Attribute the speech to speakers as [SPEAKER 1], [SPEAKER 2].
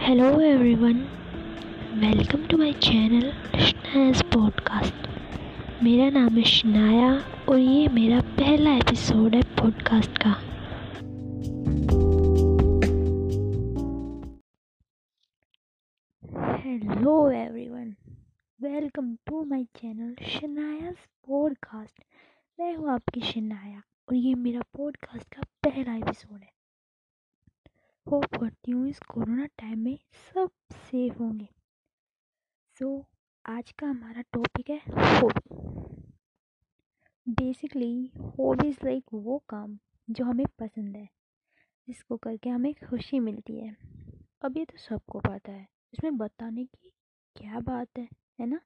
[SPEAKER 1] Hello everyone welcome to my channel Shanaya's podcast मेरा नाम है शनाया और ये मेरा पहला एपिसोड है पॉडकास्ट का। Hello everyone welcome to my channel Shanaya's podcast मैं हूँ आपकी शनाया और ये मेरा पॉडकास्ट का पहला एपिसोड है। होप करती हूँ इस कोरोना टाइम में सब सेफ़ होंगे। सो so, आज का हमारा टॉपिक है hobby basically hobby is like वो काम जो हमें पसंद है जिसको करके हमें खुशी मिलती है। अब ये तो सबको पता है इसमें बताने की क्या बात है है ना?